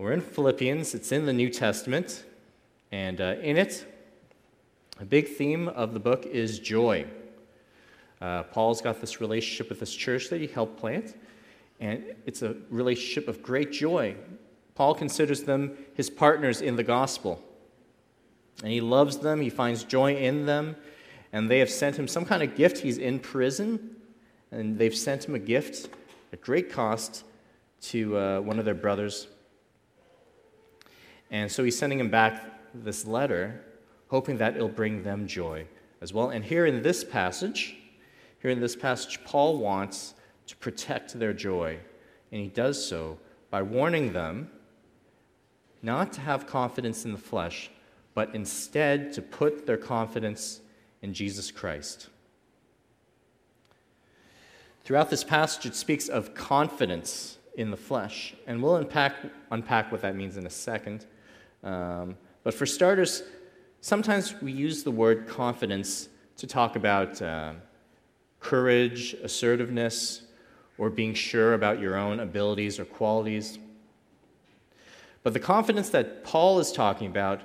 We're in Philippians, it's in the New Testament, and uh, in it, a big theme of the book is joy. Uh, Paul's got this relationship with this church that he helped plant, and it's a relationship of great joy. Paul considers them his partners in the gospel. And he loves them, he finds joy in them, and they have sent him some kind of gift. He's in prison, and they've sent him a gift at great cost to uh, one of their brothers. And so he's sending him back this letter, hoping that it'll bring them joy as well. And here in this passage, here in this passage, Paul wants to protect their joy, and he does so by warning them not to have confidence in the flesh, but instead to put their confidence in Jesus Christ. Throughout this passage, it speaks of confidence in the flesh, and we'll unpack, unpack what that means in a second. Um, but for starters, sometimes we use the word confidence to talk about. Uh, courage, assertiveness, or being sure about your own abilities or qualities. But the confidence that Paul is talking about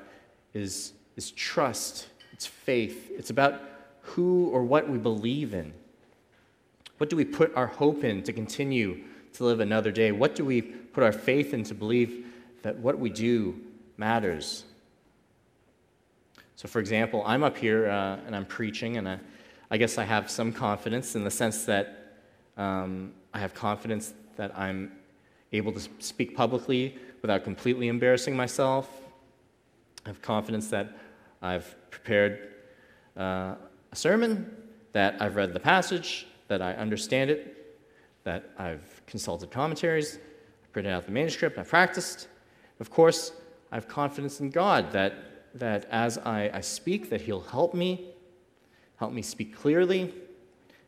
is, is trust, it's faith, it's about who or what we believe in. What do we put our hope in to continue to live another day? What do we put our faith in to believe that what we do matters? So, for example, I'm up here uh, and I'm preaching, and I, I guess I have some confidence in the sense that um, I have confidence that I'm able to speak publicly without completely embarrassing myself. I have confidence that I've prepared uh, a sermon, that I've read the passage, that I understand it, that I've consulted commentaries, I've printed out the manuscript, I've practiced. Of course, I have confidence in God that, that as I, I speak, that He'll help me, Help me speak clearly.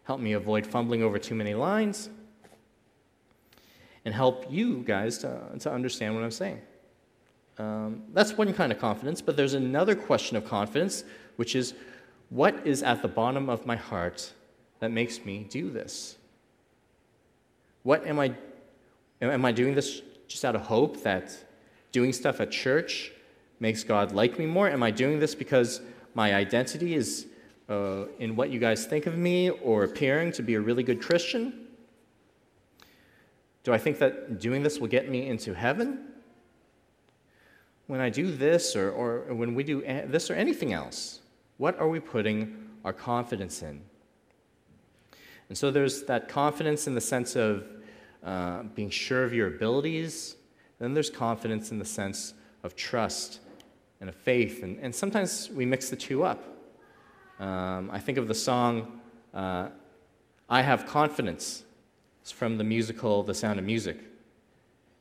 Help me avoid fumbling over too many lines. And help you guys to, to understand what I'm saying. Um, that's one kind of confidence, but there's another question of confidence, which is what is at the bottom of my heart that makes me do this? What am I, am I doing this just out of hope that doing stuff at church makes God like me more? Am I doing this because my identity is uh, in what you guys think of me or appearing to be a really good Christian? Do I think that doing this will get me into heaven? When I do this or, or when we do this or anything else, what are we putting our confidence in? And so there's that confidence in the sense of uh, being sure of your abilities. Then there's confidence in the sense of trust and of faith. And, and sometimes we mix the two up. Um, I think of the song uh, I Have Confidence. It's from the musical The Sound of Music.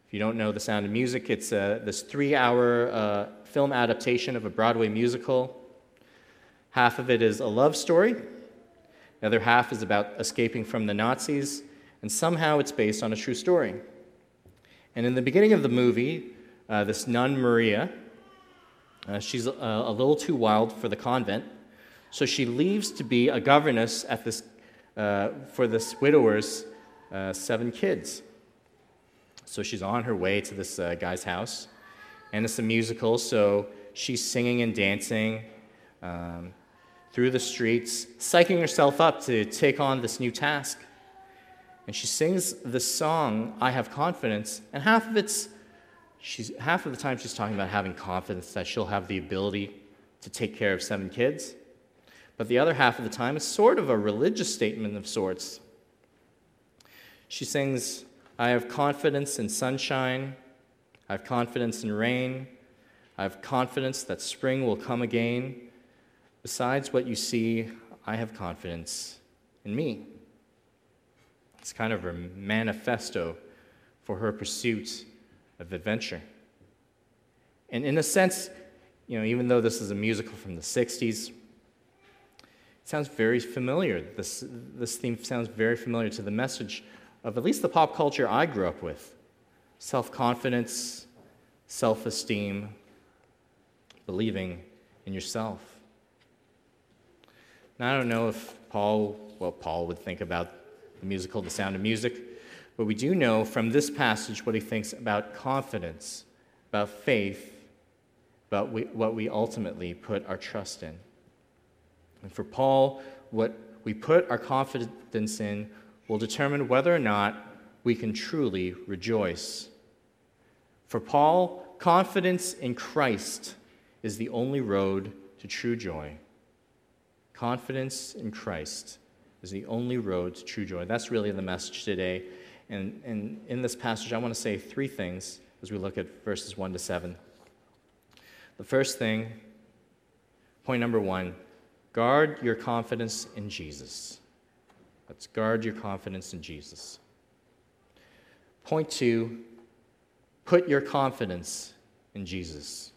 If you don't know The Sound of Music, it's uh, this three hour uh, film adaptation of a Broadway musical. Half of it is a love story, the other half is about escaping from the Nazis, and somehow it's based on a true story. And in the beginning of the movie, uh, this nun, Maria, uh, she's a, a little too wild for the convent, so she leaves to be a governess at this, uh, for this widower's uh, seven kids. So she's on her way to this uh, guy's house, and it's a musical, so she's singing and dancing um, through the streets, psyching herself up to take on this new task. And she sings this song, I Have Confidence, and half of it's she's half of the time she's talking about having confidence that she'll have the ability to take care of seven kids. But the other half of the time is sort of a religious statement of sorts. She sings, I have confidence in sunshine, I have confidence in rain, I have confidence that spring will come again. Besides what you see, I have confidence in me. It's kind of a manifesto for her pursuit of adventure. And in a sense, you know, even though this is a musical from the 60s, it sounds very familiar. This, this theme sounds very familiar to the message of at least the pop culture I grew up with self confidence, self esteem, believing in yourself. Now, I don't know if Paul, well, Paul would think about the musical The Sound of Music, but we do know from this passage what he thinks about confidence about faith, about we, what we ultimately put our trust in. And for Paul, what we put our confidence in will determine whether or not we can truly rejoice. For Paul, confidence in Christ is the only road to true joy. Confidence in Christ is the only road to true joy. That's really the message today. And, and in this passage, I want to say three things as we look at verses 1 to 7. The first thing, point number one, guard your confidence in Jesus. Let's guard your confidence in Jesus. Point two, put your confidence in Jesus.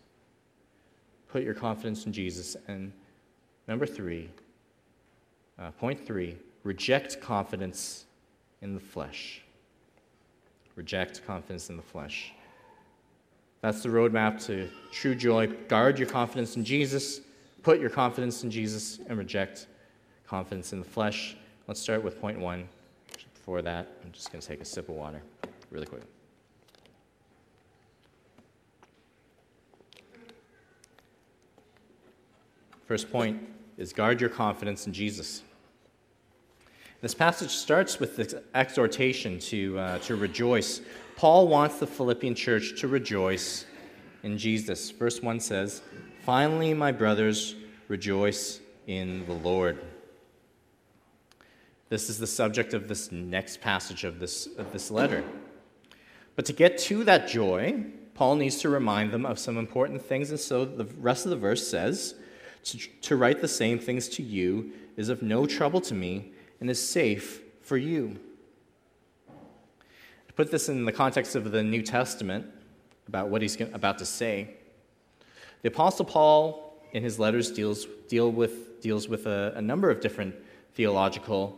Put your confidence in Jesus. And number three, uh, point three, reject confidence in the flesh. Reject confidence in the flesh. That's the roadmap to true joy. Guard your confidence in Jesus, put your confidence in Jesus, and reject confidence in the flesh. Let's start with point one. Before that, I'm just going to take a sip of water really quick. First point is guard your confidence in Jesus. This passage starts with this exhortation to, uh, to rejoice. Paul wants the Philippian church to rejoice in Jesus. Verse 1 says, Finally, my brothers, rejoice in the Lord. This is the subject of this next passage of this, of this letter. But to get to that joy, Paul needs to remind them of some important things. And so the rest of the verse says, to, to write the same things to you is of no trouble to me and is safe for you. To put this in the context of the New Testament, about what he's about to say, the Apostle Paul, in his letters, deals, deal with, deals with a, a number of different theological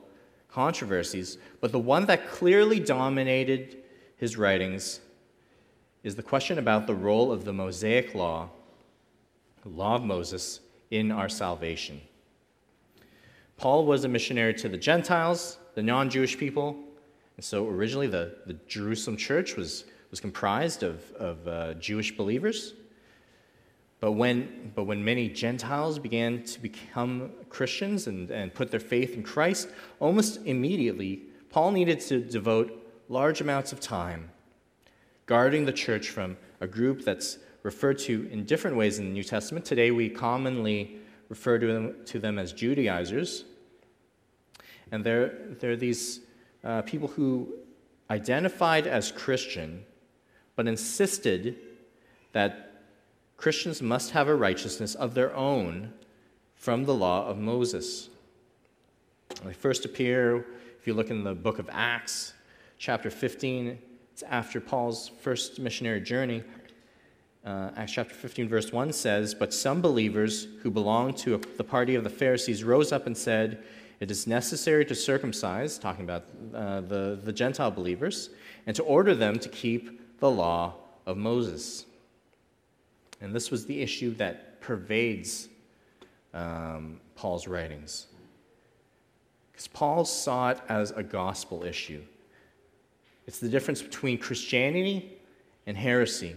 controversies, but the one that clearly dominated his writings is the question about the role of the Mosaic law, the law of Moses, in our salvation. Paul was a missionary to the Gentiles, the non Jewish people, and so originally the, the Jerusalem church was, was comprised of, of uh, Jewish believers. But when, but when many Gentiles began to become Christians and, and put their faith in Christ, almost immediately, Paul needed to devote large amounts of time guarding the church from a group that's referred to in different ways in the New Testament. Today, we commonly refer to them, to them as Judaizers. And they're, they're these uh, people who identified as Christian, but insisted that Christians must have a righteousness of their own from the law of Moses. They first appear, if you look in the book of Acts, chapter 15. It's after Paul's first missionary journey. Uh, Acts chapter 15, verse 1 says, But some believers who belonged to a, the party of the Pharisees rose up and said, It is necessary to circumcise, talking about uh, the, the Gentile believers, and to order them to keep the law of Moses. And this was the issue that pervades um, Paul's writings. Because Paul saw it as a gospel issue. It's the difference between Christianity and heresy.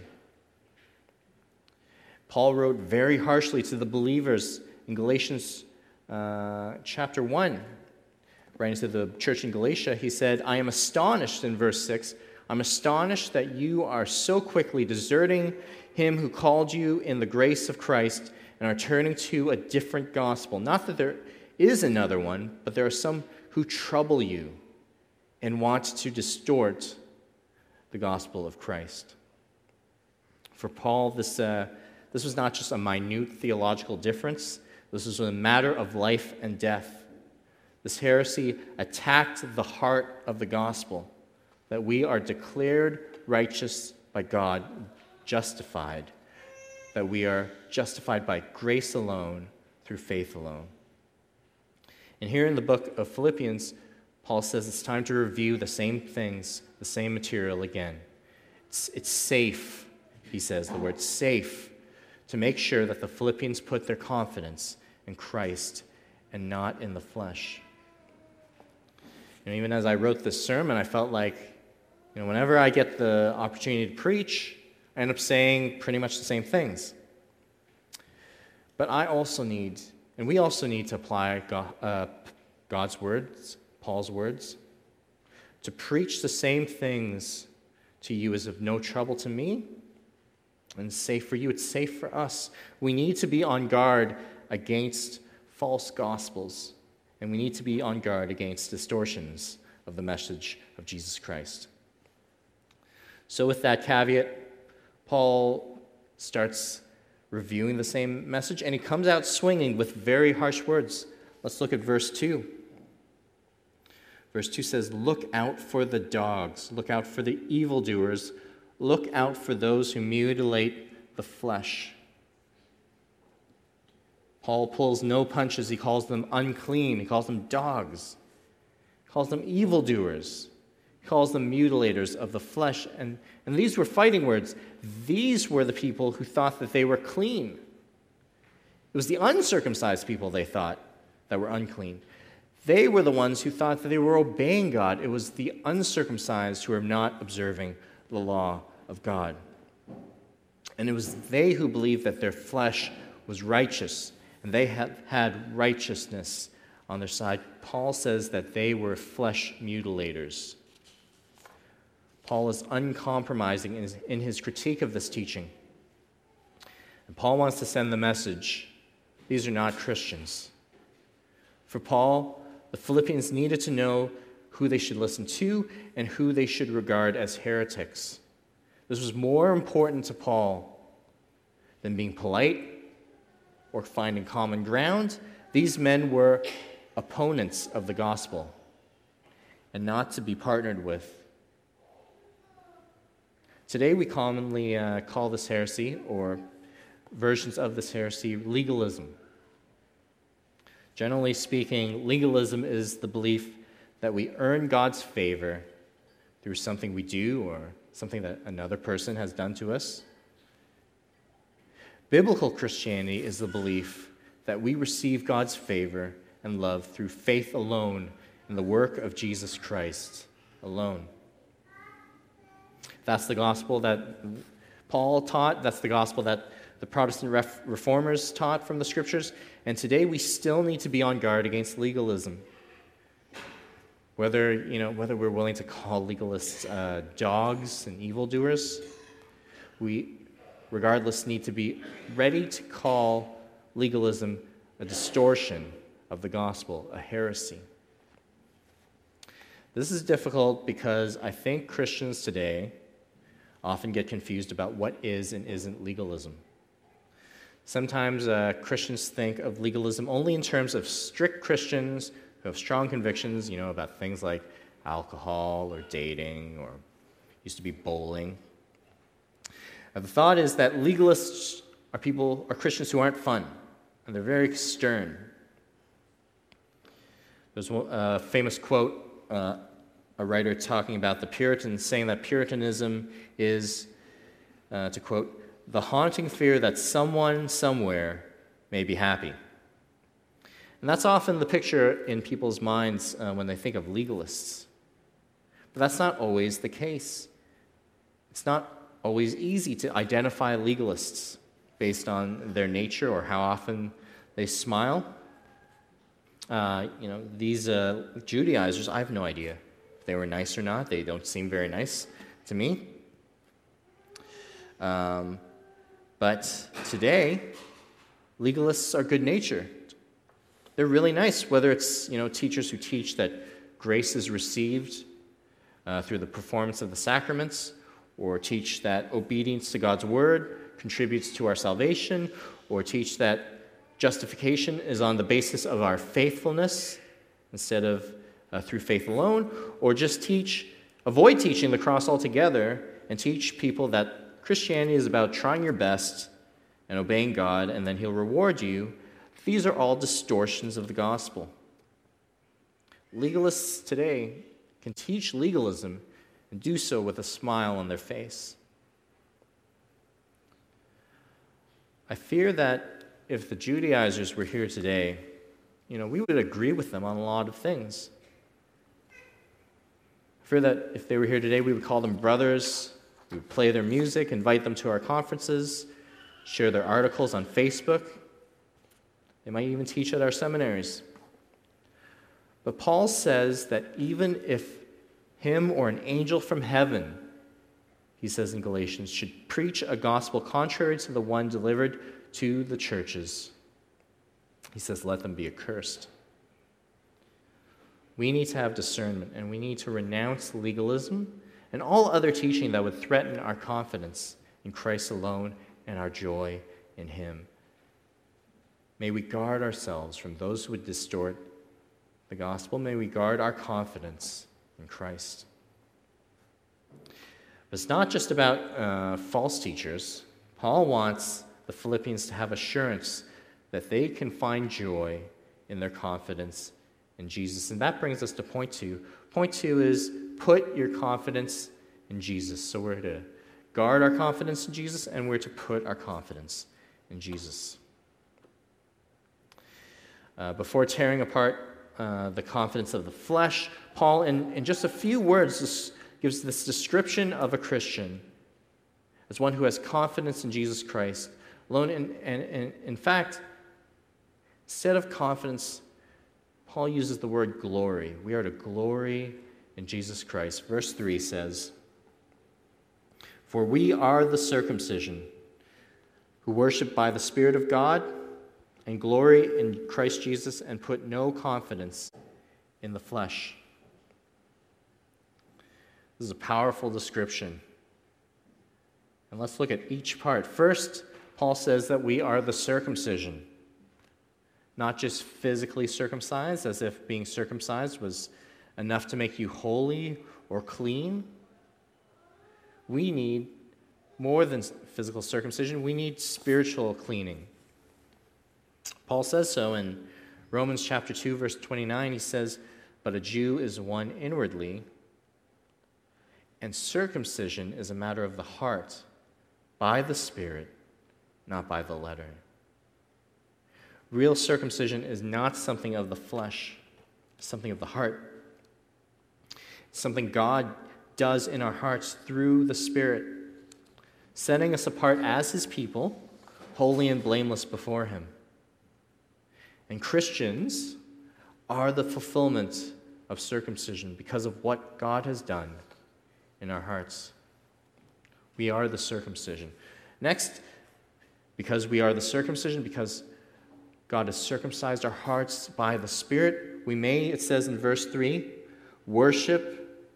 Paul wrote very harshly to the believers in Galatians uh, chapter 1. Writing to the church in Galatia, he said, I am astonished, in verse 6, I'm astonished that you are so quickly deserting him who called you in the grace of Christ and are turning to a different gospel. Not that there is another one, but there are some who trouble you and want to distort the gospel of Christ. For Paul, this, uh, this was not just a minute theological difference, this was a matter of life and death. This heresy attacked the heart of the gospel that we are declared righteous by God, justified, that we are justified by grace alone, through faith alone. And here in the book of Philippians, Paul says it's time to review the same things, the same material again. It's, it's safe, he says the word safe, to make sure that the Philippians put their confidence in Christ and not in the flesh. Know, even as I wrote this sermon, I felt like, you know, whenever I get the opportunity to preach, I end up saying pretty much the same things. But I also need, and we also need to apply God, uh, God's words, Paul's words, to preach the same things to you is of no trouble to me and safe for you. It's safe for us. We need to be on guard against false gospels, and we need to be on guard against distortions of the message of Jesus Christ. So, with that caveat, Paul starts reviewing the same message, and he comes out swinging with very harsh words. Let's look at verse 2. Verse 2 says, Look out for the dogs, look out for the evildoers, look out for those who mutilate the flesh. Paul pulls no punches. He calls them unclean. He calls them dogs. He calls them evildoers. He calls them mutilators of the flesh. And, and these were fighting words. These were the people who thought that they were clean. It was the uncircumcised people they thought that were unclean. They were the ones who thought that they were obeying God. It was the uncircumcised who were not observing the law of God. And it was they who believed that their flesh was righteous and they had, had righteousness on their side. Paul says that they were flesh mutilators. Paul is uncompromising in his, in his critique of this teaching. And Paul wants to send the message these are not Christians. For Paul, the Philippians needed to know who they should listen to and who they should regard as heretics. This was more important to Paul than being polite or finding common ground. These men were opponents of the gospel and not to be partnered with. Today, we commonly uh, call this heresy, or versions of this heresy, legalism. Generally speaking, legalism is the belief that we earn God's favor through something we do or something that another person has done to us. Biblical Christianity is the belief that we receive God's favor and love through faith alone in the work of Jesus Christ alone. That's the gospel that Paul taught, that's the gospel that the Protestant ref- reformers taught from the scriptures, and today we still need to be on guard against legalism. Whether, you know, whether we're willing to call legalists uh, dogs and evildoers, we, regardless, need to be ready to call legalism a distortion of the gospel, a heresy. This is difficult because I think Christians today often get confused about what is and isn't legalism. Sometimes uh, Christians think of legalism only in terms of strict Christians who have strong convictions, you know, about things like alcohol or dating or used to be bowling. Now, the thought is that legalists are people, are Christians who aren't fun, and they're very stern. There's a famous quote, uh, a writer talking about the Puritans saying that Puritanism is, uh, to quote, the haunting fear that someone somewhere may be happy. And that's often the picture in people's minds uh, when they think of legalists. But that's not always the case. It's not always easy to identify legalists based on their nature or how often they smile. Uh, you know, these uh, Judaizers, I have no idea if they were nice or not. They don't seem very nice to me. Um, but today, legalists are good natured. They're really nice, whether it's you know, teachers who teach that grace is received uh, through the performance of the sacraments, or teach that obedience to God's word contributes to our salvation, or teach that justification is on the basis of our faithfulness instead of uh, through faith alone, or just teach, avoid teaching the cross altogether and teach people that Christianity is about trying your best and obeying God, and then He'll reward you. These are all distortions of the gospel. Legalists today can teach legalism and do so with a smile on their face. I fear that if the Judaizers were here today, you know, we would agree with them on a lot of things. I fear that if they were here today, we would call them brothers, We would play their music, invite them to our conferences, share their articles on Facebook. They might even teach at our seminaries. But Paul says that even if him or an angel from heaven, he says in Galatians, should preach a gospel contrary to the one delivered to the churches, he says, let them be accursed. We need to have discernment and we need to renounce legalism and all other teaching that would threaten our confidence in Christ alone and our joy in Him. May we guard ourselves from those who would distort the gospel. May we guard our confidence in Christ. But it's not just about uh, false teachers. Paul wants the Philippians to have assurance that they can find joy in their confidence in Jesus. And that brings us to point two. Point two is put your confidence in Jesus. So we're to guard our confidence in Jesus and we're to put our confidence in Jesus. Uh, before tearing apart uh, the confidence of the flesh, Paul, in, in just a few words, gives this description of a Christian as one who has confidence in Jesus Christ alone. And, and, and in fact, instead of confidence, Paul uses the word glory. We are to glory in Jesus Christ. Verse 3 says, For we are the circumcision who worship by the Spirit of God and glory in Christ Jesus and put no confidence in the flesh. This is a powerful description. And let's look at each part. First, Paul says that we are the circumcision not just physically circumcised, as if being circumcised was enough to make you holy or clean. We need more than physical circumcision, we need spiritual cleaning. Paul says so in Romans chapter 2 verse 29 he says, "But a Jew is one inwardly, and circumcision is a matter of the heart, by the spirit, not by the letter." Real circumcision is not something of the flesh, something of the heart. It's something God does in our hearts through the Spirit, setting us apart as His people, holy and blameless before Him. And Christians are the fulfillment of circumcision because of what God has done in our hearts. We are the circumcision. Next, because we are the circumcision, because God has circumcised our hearts by the Spirit. We may, it says in verse 3, worship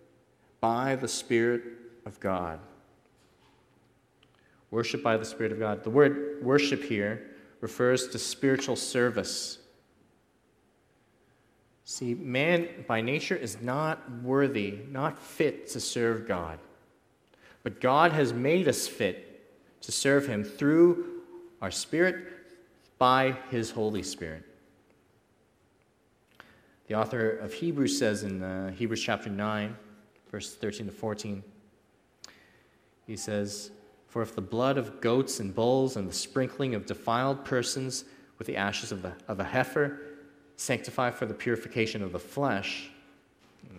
by the Spirit of God. Worship by the Spirit of God. The word worship here refers to spiritual service. See, man by nature is not worthy, not fit to serve God. But God has made us fit to serve Him through our spirit, by his Holy Spirit. The author of Hebrews says in uh, Hebrews chapter 9, verse 13 to 14, he says, For if the blood of goats and bulls and the sprinkling of defiled persons with the ashes of, the, of a heifer sanctify for the purification of the flesh,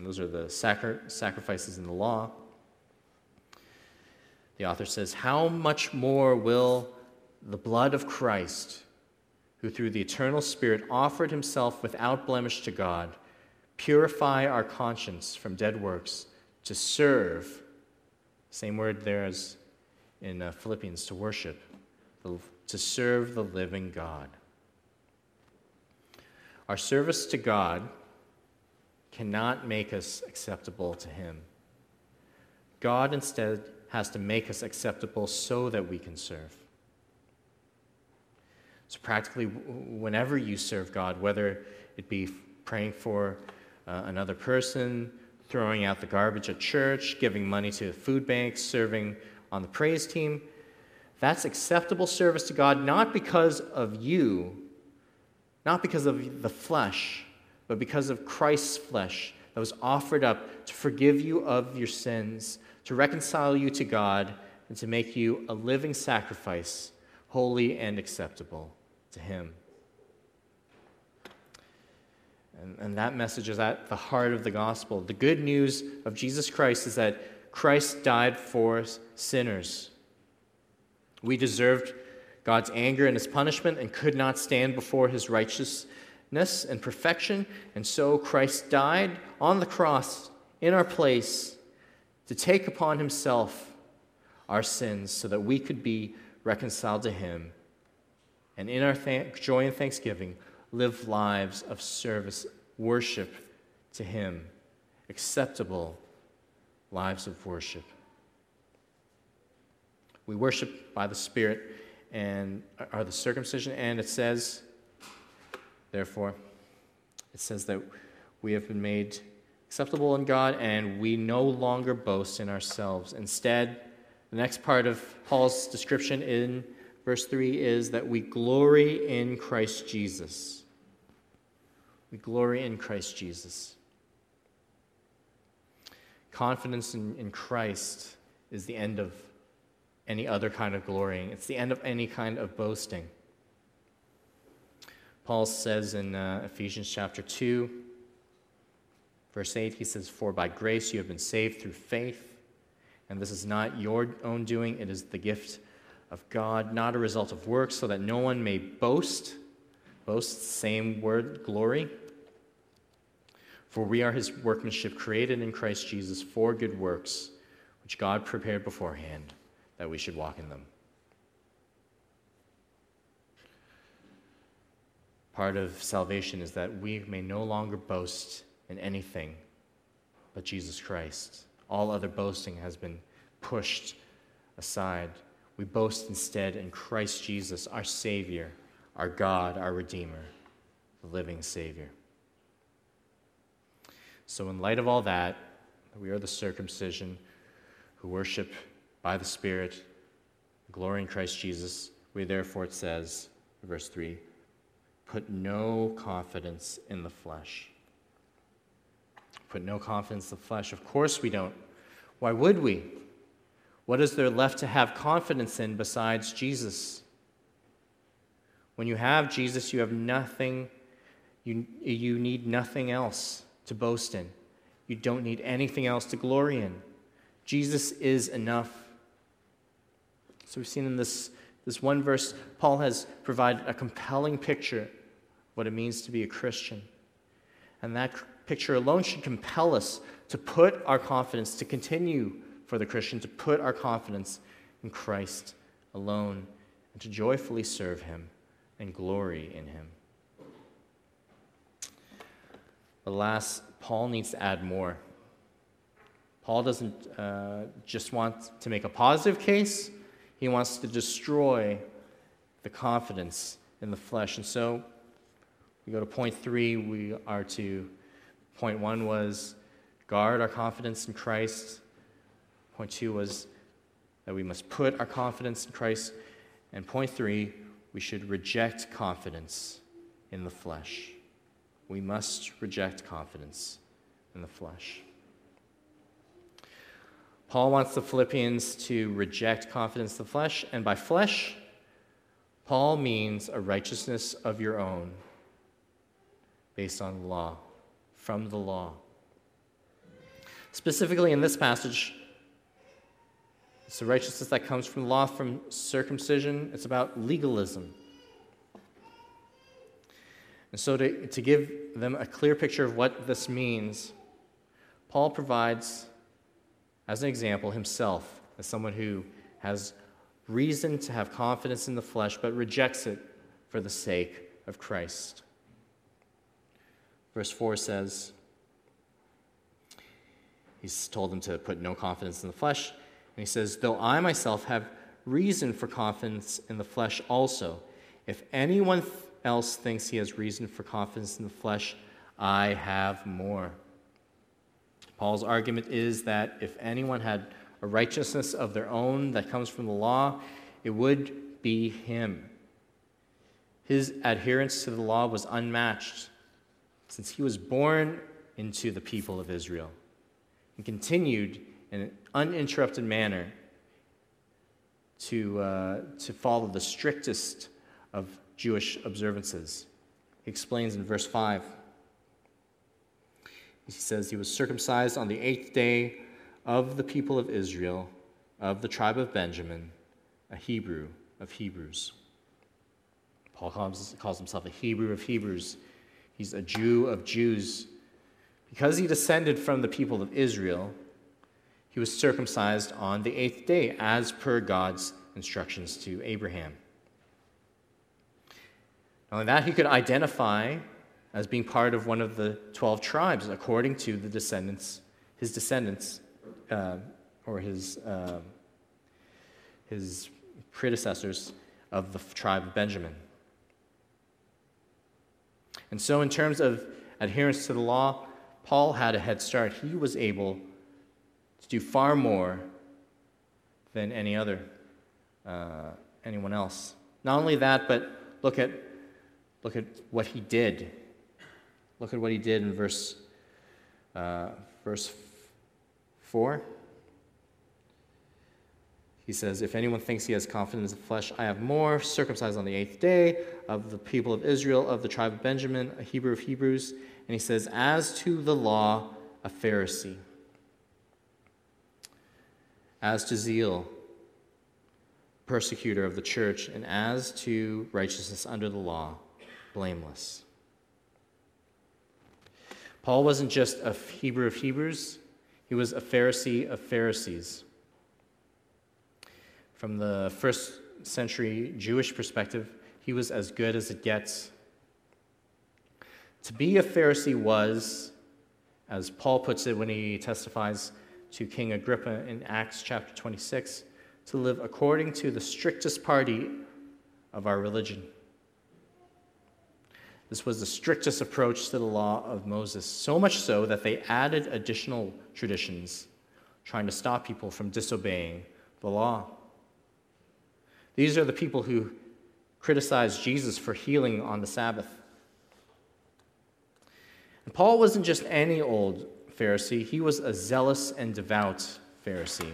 those are the sacri- sacrifices in the law, the author says, How much more will the blood of Christ? who through the eternal Spirit offered himself without blemish to God, purify our conscience from dead works to serve, same word there as in uh, Philippians, to worship, to serve the living God. Our service to God cannot make us acceptable to Him. God instead has to make us acceptable so that we can serve. So, practically, whenever you serve God, whether it be praying for uh, another person, throwing out the garbage at church, giving money to food banks, serving on the praise team, that's acceptable service to God not because of you, not because of the flesh, but because of Christ's flesh that was offered up to forgive you of your sins, to reconcile you to God, and to make you a living sacrifice, holy and acceptable to Him. And, and that message is at the heart of the gospel. The good news of Jesus Christ is that Christ died for sinners. We deserved God's anger and his punishment and could not stand before his righteousness and perfection, and so Christ died on the cross in our place to take upon himself our sins so that we could be reconciled to him. And in our th- joy and thanksgiving, live lives of service, worship to him, acceptable lives of worship. We worship by the Spirit and are the circumcision, and it says, therefore, it says that we have been made acceptable in God, and we no longer boast in ourselves. Instead, the next part of Paul's description in verse 3 is that we glory in Christ Jesus. We glory in Christ Jesus. Confidence in, in Christ is the end of any other kind of glorying, it's the end of any kind of boasting. Paul says in uh, Ephesians chapter 2, Verse 8, he says, For by grace you have been saved through faith, and this is not your own doing, it is the gift of God, not a result of works, so that no one may boast. Boast, same word, glory. For we are his workmanship, created in Christ Jesus for good works, which God prepared beforehand that we should walk in them. Part of salvation is that we may no longer boast in anything but Jesus Christ. All other boasting has been pushed aside. We boast instead in Christ Jesus, our Savior, our God, our Redeemer, the living Savior. So, in light of all that, we are the circumcision who worship by the Spirit, glory in Christ Jesus. We therefore, it says, verse 3, put no confidence in the flesh Put no confidence in the flesh. Of course we don't. Why would we? What is there left to have confidence in besides Jesus? When you have Jesus, you have nothing, you, you need nothing else to boast in. You don't need anything else to glory in. Jesus is enough. So we've seen in this, this one verse, Paul has provided a compelling picture of what it means to be a Christian. And that picture alone should compel us to put our confidence, to continue for the Christian, to put our confidence in Christ alone, and to joyfully serve Him and glory in Him. Last, Paul needs to add more. Paul doesn't uh, just want to make a positive case, he wants to destroy the confidence in the flesh. And so we go to point three, we are to Point one was guard our confidence in Christ. Point two was that we must put our confidence in Christ. And point three, we should reject confidence in the flesh. We must reject confidence in the flesh. Paul wants the Philippians to reject confidence in the flesh, and by flesh, Paul means a righteousness of your own based on law from the law. Specifically in this passage, it's a righteousness that comes from law, from circumcision. It's about legalism. And so, to, to give them a clear picture of what this means, Paul provides, as an example, himself as someone who has reason to have confidence in the flesh but rejects it for the sake of Christ. Verse 4 says, He's told them to put no confidence in the flesh. And he says, Though I myself have reason for confidence in the flesh also, if anyone else thinks he has reason for confidence in the flesh, I have more. Paul's argument is that if anyone had a righteousness of their own that comes from the law, it would be him. His adherence to the law was unmatched since he was born into the people of Israel and continued in an uninterrupted manner to, uh, to follow the strictest of Jewish observances. He explains in verse 5. He says, He was circumcised on the eighth day of the people of Israel, of the tribe of Benjamin, a Hebrew of Hebrews. Paul calls, calls himself a Hebrew of Hebrews. He's a Jew of Jews. Because he descended from the people of Israel, he was circumcised on the eighth day, as per God's instructions to Abraham. Not only that, he could identify as being part of one of the 12 tribes according to the descendants, his descendants, uh, or his, uh, his predecessors of the tribe of Benjamin. And so, in terms of adherence to the law, Paul had a head start. He was able to do far more than any other, uh, anyone else. Not only that, but look at, look at what he did. Look at what he did in verse, uh, verse 4. He says, If anyone thinks he has confidence in the flesh, I have more, circumcised on the eighth day, of the people of Israel, of the tribe of Benjamin, a Hebrew of Hebrews. And he says, As to the law, a Pharisee. As to zeal, persecutor of the church, and as to righteousness under the law, blameless. Paul wasn't just a Hebrew of Hebrews, he was a Pharisee of Pharisees. From the first century Jewish perspective, he was as good as it gets. To be a Pharisee was, as Paul puts it when he testifies to King Agrippa in Acts chapter 26, to live according to the strictest party of our religion. This was the strictest approach to the law of Moses, so much so that they added additional traditions, trying to stop people from disobeying the law. These are the people who criticized Jesus for healing on the Sabbath. And Paul wasn't just any old Pharisee, he was a zealous and devout Pharisee.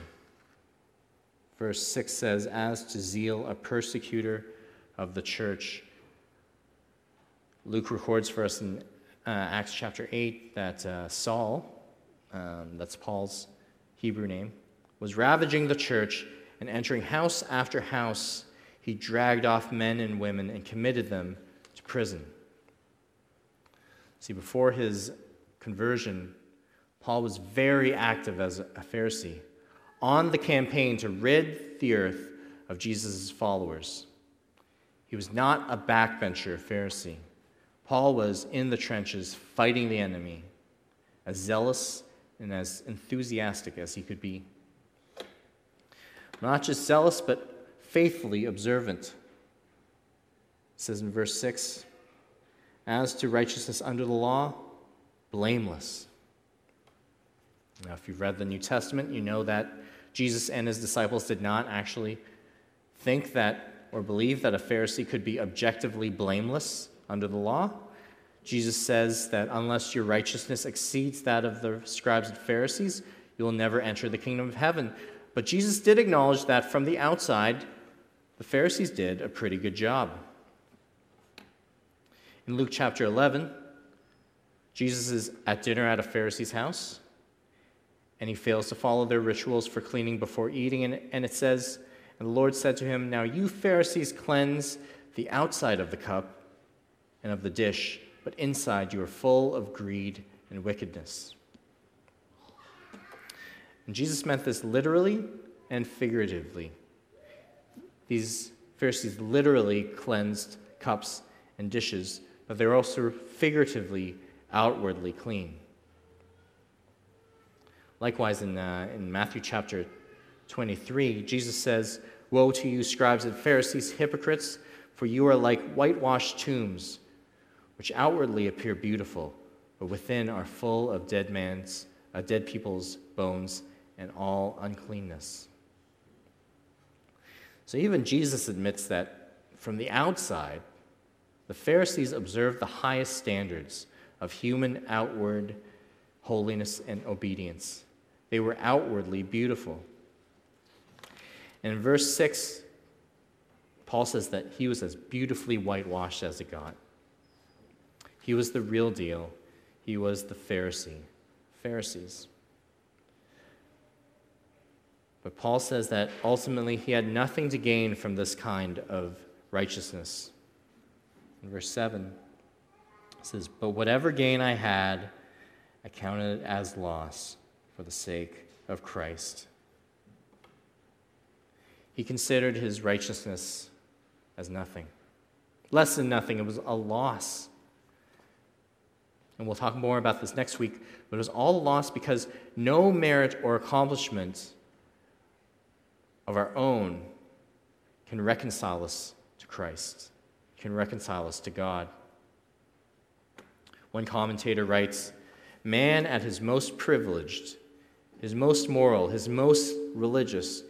Verse 6 says, As to zeal, a persecutor of the church. Luke records for us in uh, Acts chapter 8 that uh, Saul, um, that's Paul's Hebrew name, was ravaging the church and entering house after house, he dragged off men and women and committed them to prison. See, before his conversion, Paul was very active as a Pharisee on the campaign to rid the earth of Jesus' followers. He was not a backbencher Pharisee. Paul was in the trenches fighting the enemy, as zealous and as enthusiastic as he could be not just zealous, but faithfully observant. It says in verse 6 As to righteousness under the law, blameless. Now, if you've read the New Testament, you know that Jesus and his disciples did not actually think that or believe that a Pharisee could be objectively blameless under the law. Jesus says that unless your righteousness exceeds that of the scribes and Pharisees, you will never enter the kingdom of heaven. But Jesus did acknowledge that from the outside, the Pharisees did a pretty good job. In Luke chapter 11, Jesus is at dinner at a Pharisee's house, and he fails to follow their rituals for cleaning before eating. And, and it says, And the Lord said to him, Now you Pharisees cleanse the outside of the cup and of the dish, but inside you are full of greed and wickedness. And Jesus meant this literally and figuratively. These Pharisees literally cleansed cups and dishes, but they're also figuratively, outwardly clean. Likewise, in, uh, in Matthew chapter 23, Jesus says, Woe to you, scribes and Pharisees, hypocrites, for you are like whitewashed tombs, which outwardly appear beautiful, but within are full of dead man's, uh, dead people's bones and all uncleanness. So even Jesus admits that from the outside, the Pharisees observed the highest standards of human outward holiness and obedience. They were outwardly beautiful. And in verse 6, Paul says that he was as beautifully whitewashed as it got. He was the real deal. He was the Pharisee. Pharisees. But Paul says that ultimately he had nothing to gain from this kind of righteousness. In verse 7, it says, But whatever gain I had, I counted it as loss for the sake of Christ. He considered his righteousness as nothing, less than nothing. It was a loss. And we'll talk more about this next week, but it was all lost because no merit or accomplishment of our own can reconcile us to Christ, can reconcile us to God. One commentator writes Man at his most privileged, his most moral, his most religious,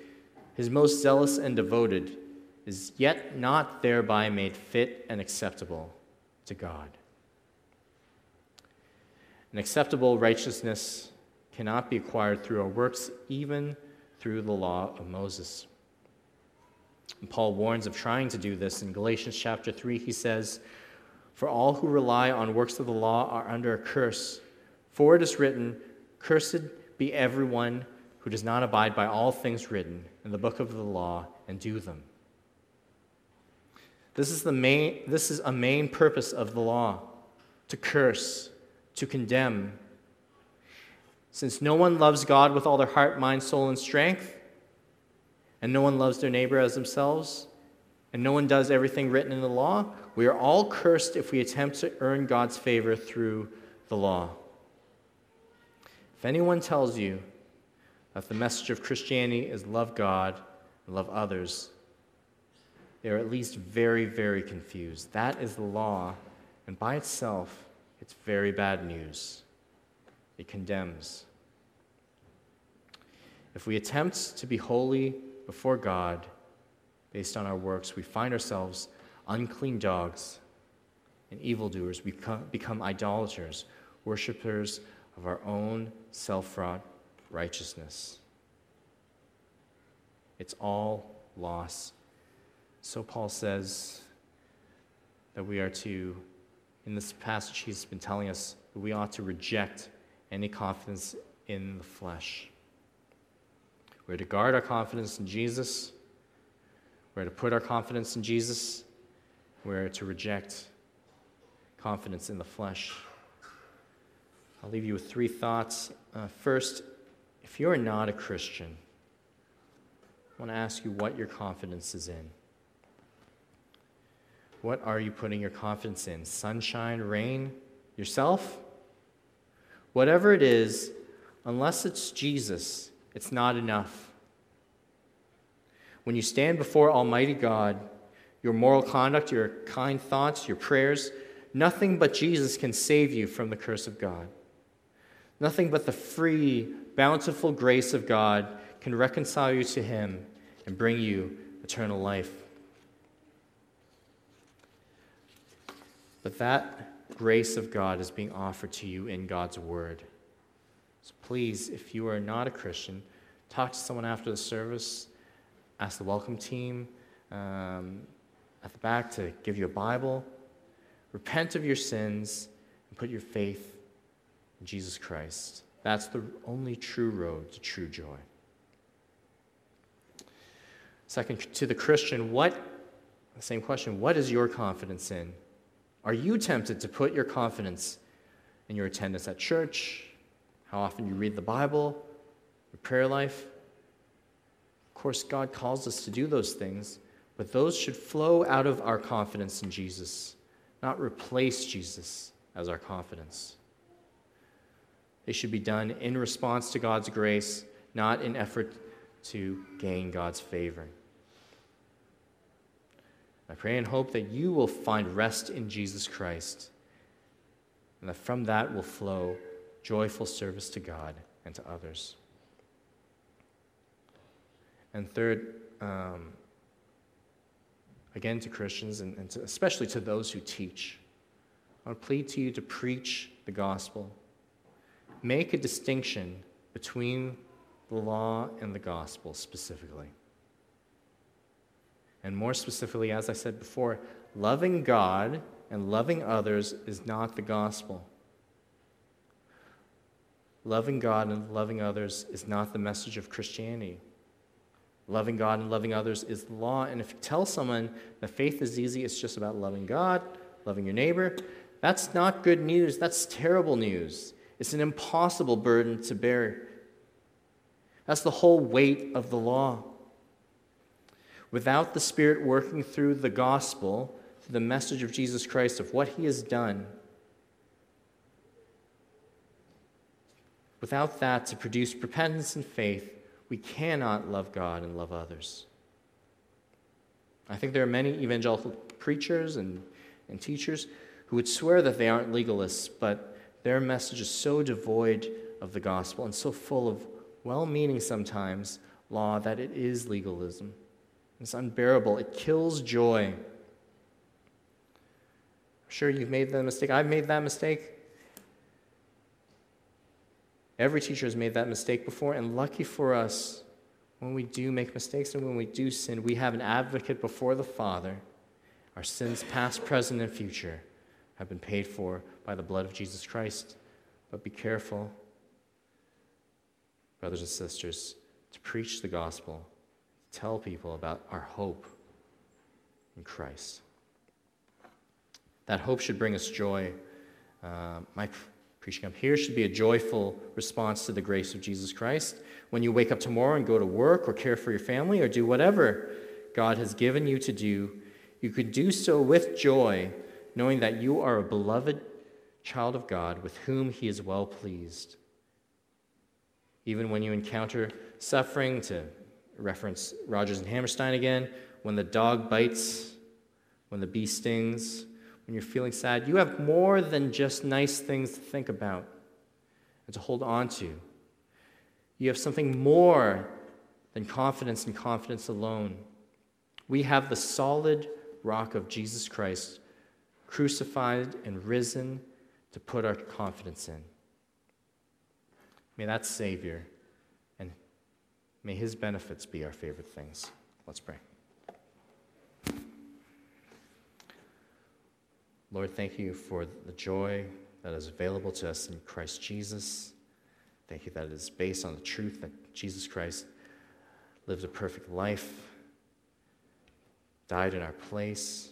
his most zealous and devoted, is yet not thereby made fit and acceptable to God. An acceptable righteousness cannot be acquired through our works, even through the law of Moses. And Paul warns of trying to do this. In Galatians chapter 3, he says, For all who rely on works of the law are under a curse. For it is written, Cursed be everyone who does not abide by all things written in the book of the law and do them. This is, the main, this is a main purpose of the law to curse, to condemn. Since no one loves God with all their heart, mind, soul, and strength, and no one loves their neighbor as themselves, and no one does everything written in the law, we are all cursed if we attempt to earn God's favor through the law. If anyone tells you that the message of Christianity is love God and love others, they are at least very, very confused. That is the law, and by itself, it's very bad news. It condemns. If we attempt to be holy before God based on our works, we find ourselves unclean dogs and evildoers. We become idolaters, worshippers of our own self wrought righteousness. It's all loss. So Paul says that we are to, in this passage, he's been telling us that we ought to reject any confidence in the flesh. We're to guard our confidence in Jesus. We're to put our confidence in Jesus. We're to reject confidence in the flesh. I'll leave you with three thoughts. Uh, first, if you're not a Christian, I want to ask you what your confidence is in. What are you putting your confidence in? Sunshine, rain, yourself? Whatever it is, unless it's Jesus, it's not enough. When you stand before Almighty God, your moral conduct, your kind thoughts, your prayers, nothing but Jesus can save you from the curse of God. Nothing but the free, bountiful grace of God can reconcile you to Him and bring you eternal life. But that grace of God is being offered to you in God's Word. So please, if you are not a Christian, talk to someone after the service, ask the welcome team um, at the back to give you a Bible. Repent of your sins and put your faith in Jesus Christ. That's the only true road to true joy. Second, to the Christian, what, the same question, what is your confidence in? Are you tempted to put your confidence in your attendance at church, how often you read the Bible, your prayer life? Of course, God calls us to do those things, but those should flow out of our confidence in Jesus, not replace Jesus as our confidence. They should be done in response to God's grace, not in effort to gain God's favor. I pray and hope that you will find rest in Jesus Christ, and that from that will flow joyful service to God and to others. And third, um, again to Christians, and, and to, especially to those who teach, I would plead to you to preach the gospel make a distinction between the law and the gospel specifically. And more specifically, as I said before, loving God and loving others is not the gospel. Loving God and loving others is not the message of Christianity. Loving God and loving others is the law. And if you tell someone that faith is easy, it's just about loving God, loving your neighbor, that's not good news. That's terrible news. It's an impossible burden to bear. That's the whole weight of the law. Without the Spirit working through the gospel, the message of Jesus Christ, of what he has done, without that to produce repentance and faith, we cannot love God and love others. I think there are many evangelical preachers and, and teachers who would swear that they aren't legalists, but their message is so devoid of the gospel and so full of well meaning sometimes law that it is legalism. It's unbearable, it kills joy. I'm sure you've made that mistake. I've made that mistake. Every teacher has made that mistake before, and lucky for us, when we do make mistakes and when we do sin, we have an advocate before the Father. Our sins, past, present, and future, have been paid for by the blood of Jesus Christ. But be careful, brothers and sisters, to preach the gospel, tell people about our hope in Christ. That hope should bring us joy. Uh, my Preaching up here should be a joyful response to the grace of Jesus Christ. When you wake up tomorrow and go to work or care for your family or do whatever God has given you to do, you could do so with joy, knowing that you are a beloved child of God with whom He is well pleased. Even when you encounter suffering, to reference Rodgers and Hammerstein again, when the dog bites, when the bee stings, when you're feeling sad, you have more than just nice things to think about and to hold on to. You have something more than confidence and confidence alone. We have the solid rock of Jesus Christ, crucified and risen to put our confidence in. May that Savior may his benefits be our favorite things. Let's pray. Lord, thank you for the joy that is available to us in Christ Jesus. Thank you that it is based on the truth that Jesus Christ lived a perfect life, died in our place,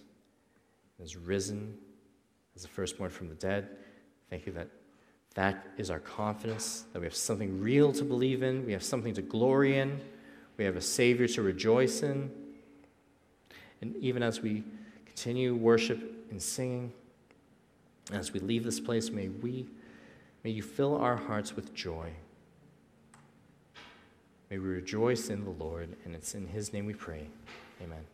is risen as the firstborn from the dead. Thank you that that is our confidence, that we have something real to believe in, we have something to glory in, we have a Savior to rejoice in. And even as we continue worship and singing. As we leave this place, may we may you fill our hearts with joy. May we rejoice in the Lord, and it's in his name we pray. Amen.